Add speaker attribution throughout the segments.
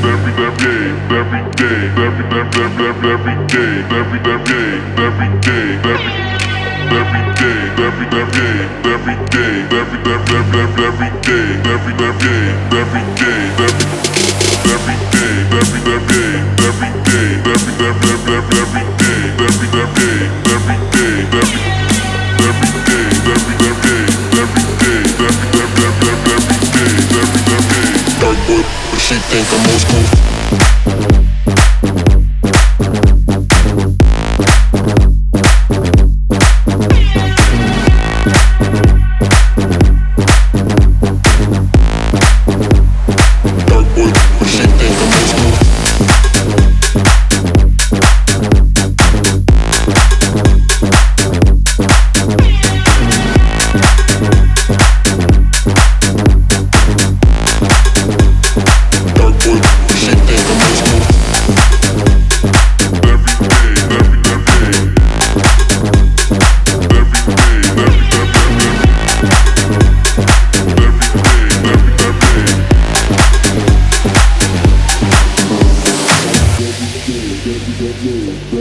Speaker 1: every day, every day, every every every every day, every every day, every day, every every day, every every day, every day, every every every day, every every day, every day.
Speaker 2: she think I'm most cool.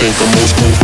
Speaker 2: think I'm most cool.